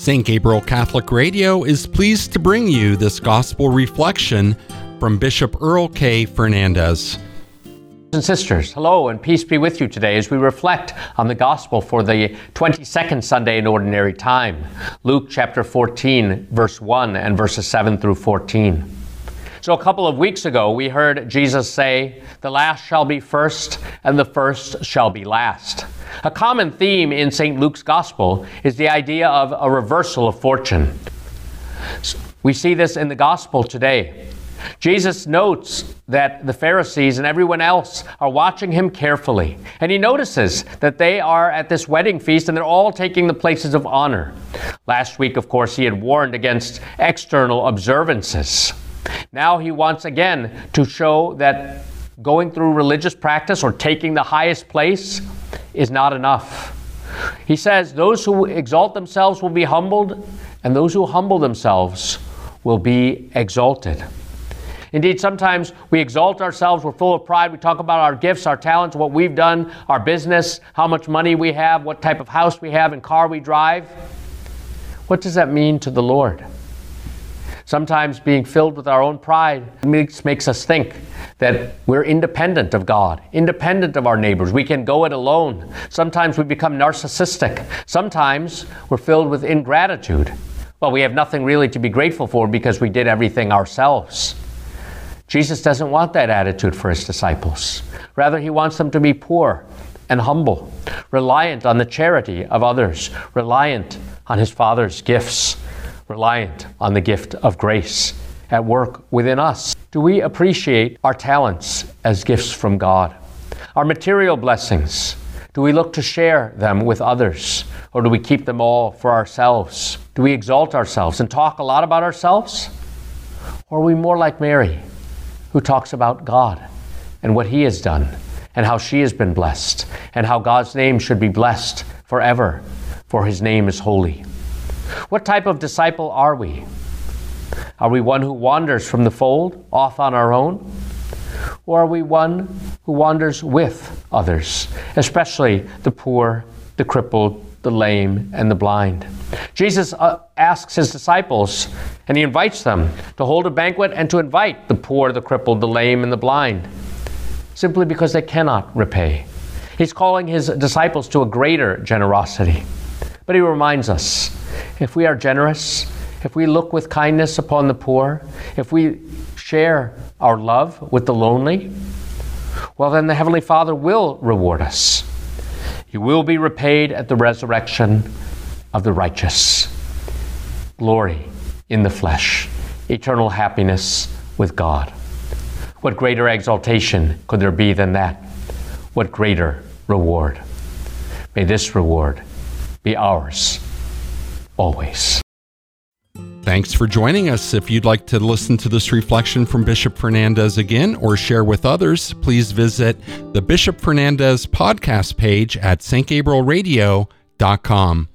St. Gabriel Catholic Radio is pleased to bring you this gospel reflection from Bishop Earl K. Fernandes. And sisters, hello and peace be with you today as we reflect on the gospel for the 22nd Sunday in Ordinary Time, Luke chapter 14, verse 1 and verses 7 through 14. So, a couple of weeks ago, we heard Jesus say, The last shall be first, and the first shall be last. A common theme in St. Luke's Gospel is the idea of a reversal of fortune. We see this in the Gospel today. Jesus notes that the Pharisees and everyone else are watching him carefully. And he notices that they are at this wedding feast and they're all taking the places of honor. Last week, of course, he had warned against external observances. Now he wants again to show that going through religious practice or taking the highest place is not enough. He says, Those who exalt themselves will be humbled, and those who humble themselves will be exalted. Indeed, sometimes we exalt ourselves, we're full of pride, we talk about our gifts, our talents, what we've done, our business, how much money we have, what type of house we have and car we drive. What does that mean to the Lord? Sometimes being filled with our own pride makes, makes us think that we're independent of God, independent of our neighbors. We can go it alone. Sometimes we become narcissistic. Sometimes we're filled with ingratitude. Well, we have nothing really to be grateful for because we did everything ourselves. Jesus doesn't want that attitude for his disciples. Rather, he wants them to be poor and humble, reliant on the charity of others, reliant on his Father's gifts reliant on the gift of grace at work within us? Do we appreciate our talents as gifts from God? Our material blessings, do we look to share them with others? Or do we keep them all for ourselves? Do we exalt ourselves and talk a lot about ourselves? Or are we more like Mary, who talks about God and what He has done, and how she has been blessed, and how God's name should be blessed forever, for His name is holy? What type of disciple are we? Are we one who wanders from the fold off on our own? Or are we one who wanders with others, especially the poor, the crippled, the lame, and the blind? Jesus uh, asks his disciples, and he invites them to hold a banquet and to invite the poor, the crippled, the lame, and the blind, simply because they cannot repay. He's calling his disciples to a greater generosity. But he reminds us if we are generous, if we look with kindness upon the poor, if we share our love with the lonely, well, then the Heavenly Father will reward us. You will be repaid at the resurrection of the righteous. Glory in the flesh, eternal happiness with God. What greater exaltation could there be than that? What greater reward? May this reward be ours always. Thanks for joining us. If you'd like to listen to this reflection from Bishop Fernandes again or share with others, please visit the Bishop Fernandes podcast page at stgabrielradio.com.